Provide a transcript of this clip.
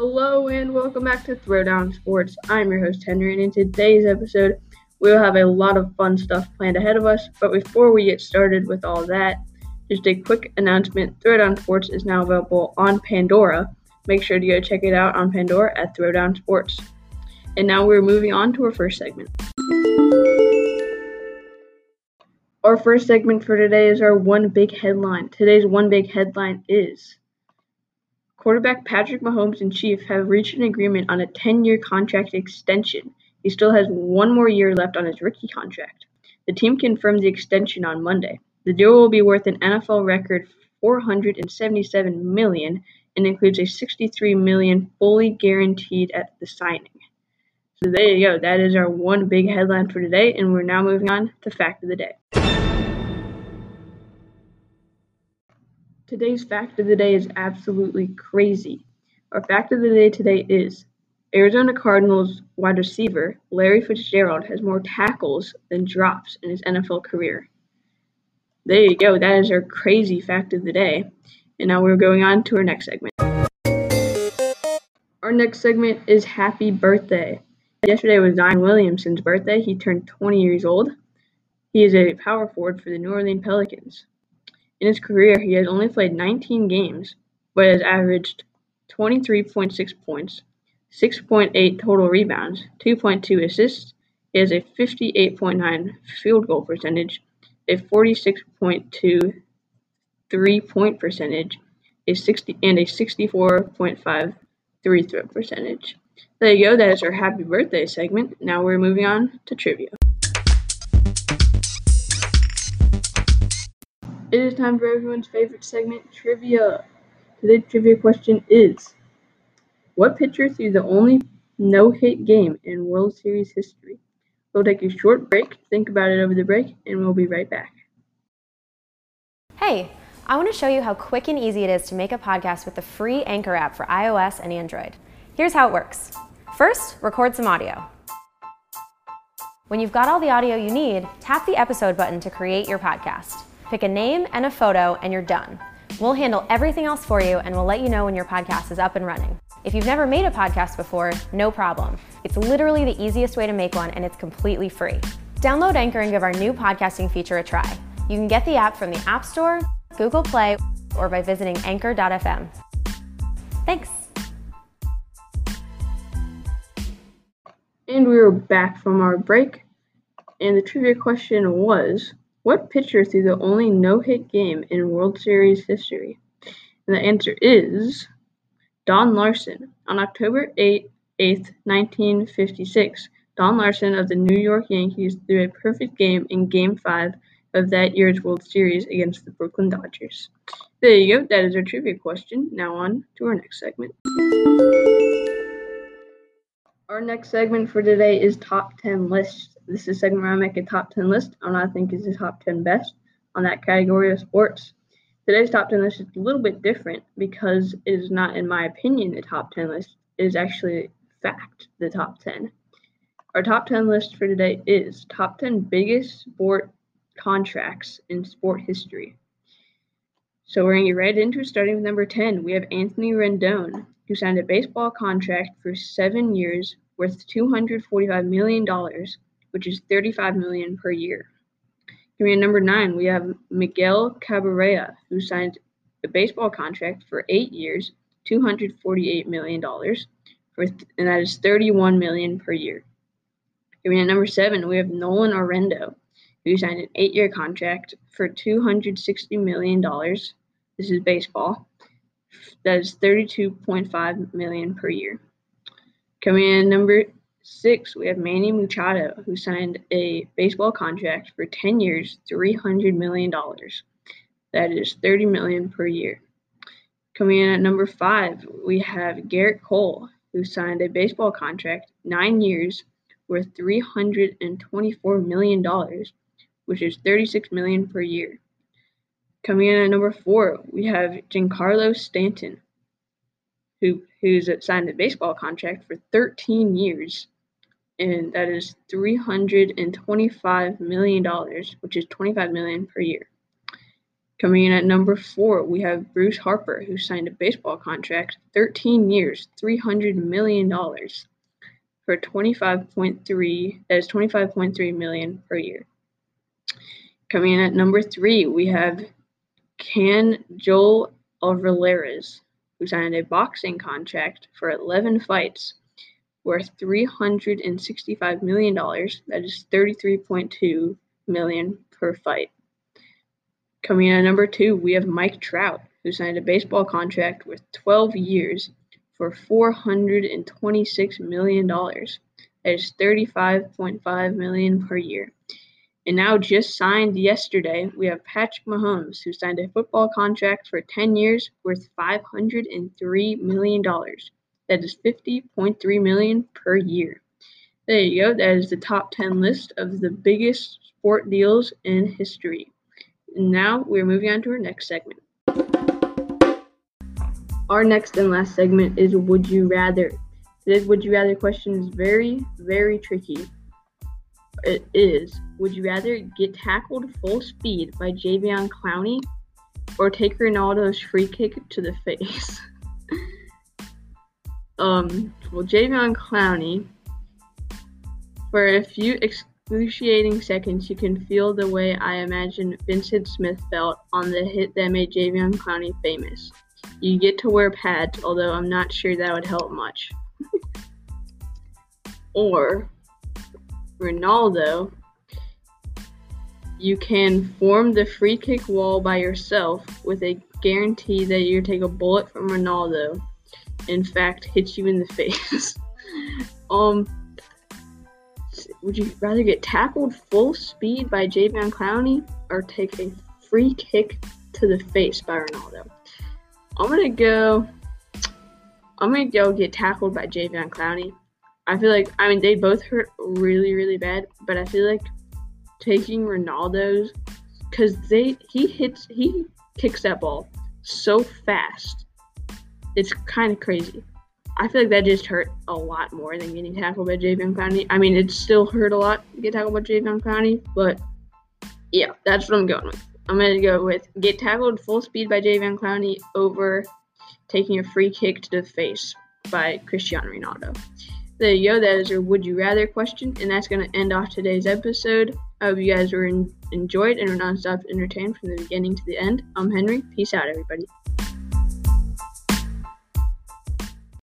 Hello and welcome back to Throwdown Sports. I'm your host Henry, and in today's episode, we will have a lot of fun stuff planned ahead of us. But before we get started with all that, just a quick announcement: Throwdown Sports is now available on Pandora. Make sure to go check it out on Pandora at Throwdown Sports. And now we're moving on to our first segment. Our first segment for today is our one big headline. Today's one big headline is Quarterback Patrick Mahomes and Chief have reached an agreement on a 10 year contract extension. He still has one more year left on his rookie contract. The team confirmed the extension on Monday. The deal will be worth an NFL record 477 million and includes a 63 million fully guaranteed at the signing. So there you go. That is our one big headline for today, and we're now moving on to fact of the day. Today's fact of the day is absolutely crazy. Our fact of the day today is Arizona Cardinals wide receiver Larry Fitzgerald has more tackles than drops in his NFL career. There you go. That is our crazy fact of the day. And now we're going on to our next segment. Our next segment is Happy Birthday. Yesterday was Zion Williamson's birthday. He turned 20 years old. He is a power forward for the New Orleans Pelicans. In his career, he has only played nineteen games, but has averaged twenty-three point six points, six point eight total rebounds, two point two assists. He has a fifty-eight point nine field goal percentage, a 46.2 three point percentage, a sixty and a sixty-four point five three throw percentage. There you go. That is our happy birthday segment. Now we're moving on to trivia. It is time for everyone's favorite segment, trivia. Today's trivia question is What pitcher threw the only no hit game in World Series history? We'll take a short break, think about it over the break, and we'll be right back. Hey, I want to show you how quick and easy it is to make a podcast with the free Anchor app for iOS and Android. Here's how it works First, record some audio. When you've got all the audio you need, tap the episode button to create your podcast. Pick a name and a photo, and you're done. We'll handle everything else for you, and we'll let you know when your podcast is up and running. If you've never made a podcast before, no problem. It's literally the easiest way to make one, and it's completely free. Download Anchor and give our new podcasting feature a try. You can get the app from the App Store, Google Play, or by visiting anchor.fm. Thanks. And we are back from our break. And the trivia question was what pitcher threw the only no-hit game in World Series history? And the answer is Don Larsen. On October 8, 8th, 1956, Don Larsen of the New York Yankees threw a perfect game in Game 5 of that year's World Series against the Brooklyn Dodgers. There you go. That is our trivia question. Now on to our next segment. Our next segment for today is Top 10 Lists. This is a segment where I make a top 10 list on I think is the top 10 best on that category of sports. Today's top 10 list is a little bit different because it is not, in my opinion, the top 10 list. It is actually fact, the top 10. Our top 10 list for today is top 10 biggest sport contracts in sport history. So we're going to get right into starting with number 10. We have Anthony Rendon, who signed a baseball contract for seven years worth $245 million which is 35 million per year. Coming in number nine, we have Miguel Cabrera, who signed a baseball contract for eight years, 248 million dollars, for and that is 31 million per year. Coming in number seven, we have Nolan Arenado, who signed an eight-year contract for 260 million dollars. This is baseball. That is 32.5 million per year. Coming in number Six, we have Manny Machado, who signed a baseball contract for 10 years, $300 million. That is 30 million per year. Coming in at number five, we have Gerrit Cole, who signed a baseball contract, nine years, worth $324 million, which is 36 million per year. Coming in at number four, we have Giancarlo Stanton, who who's signed a baseball contract for 13 years, and that is $325 million, which is 25 million per year. Coming in at number four, we have Bryce Harper, who signed a baseball contract, 13 years, $300 million for 25.3, that is 25.3 million per year. Coming in at number three, we have Can Joel Alvarez, who signed a boxing contract for 11 fights worth $365 million. That is 33.2 million per fight. Coming in at number two, we have Mike Trout, who signed a baseball contract with 12 years for $426 million. That is 35.5 million per year. And now just signed yesterday, we have Patrick Mahomes, who signed a football contract for 10 years worth $503 million. That is 50.3 million per year. There you go. That is the top 10 list of the biggest sport deals in history. Now we're moving on to our next segment. Our next and last segment is Would You Rather. Today's Would You Rather question is very, very tricky. It is Would you rather get tackled full speed by Jadeveon Clowney or take Ronaldo's free kick to the face? um, well, Jadeveon Clowney, for a few excruciating seconds, you can feel the way I imagine Vincent Smith felt on the hit that made Jadeveon Clowney famous. You get to wear pads, although I'm not sure that would help much. or Ronaldo, you can form the free kick wall by yourself with a guarantee that you take a bullet from Ronaldo. In fact, hits you in the face. um, would you rather get tackled full speed by Jadeveon Clowney or take a free kick to the face by Ronaldo? I'm gonna go. I'm gonna go get tackled by Jadeveon Clowney. I feel like I mean they both hurt really really bad, but I feel like taking Ronaldo's because they he hits he kicks that ball so fast. It's kind of crazy. I feel like that just hurt a lot more than getting tackled by Jadeveon Clowney. I mean, it still hurt a lot to get tackled by Jadeveon Clowney, but yeah, that's what I'm going with. I'm going to go with get tackled full speed by Jadeveon Clowney over taking a free kick to the face by Cristiano Ronaldo. There you go. That is your would you rather question, and that's going to end off today's episode. I hope you guys were in, enjoyed and were nonstop entertained from the beginning to the end. I'm Henry. Peace out, everybody.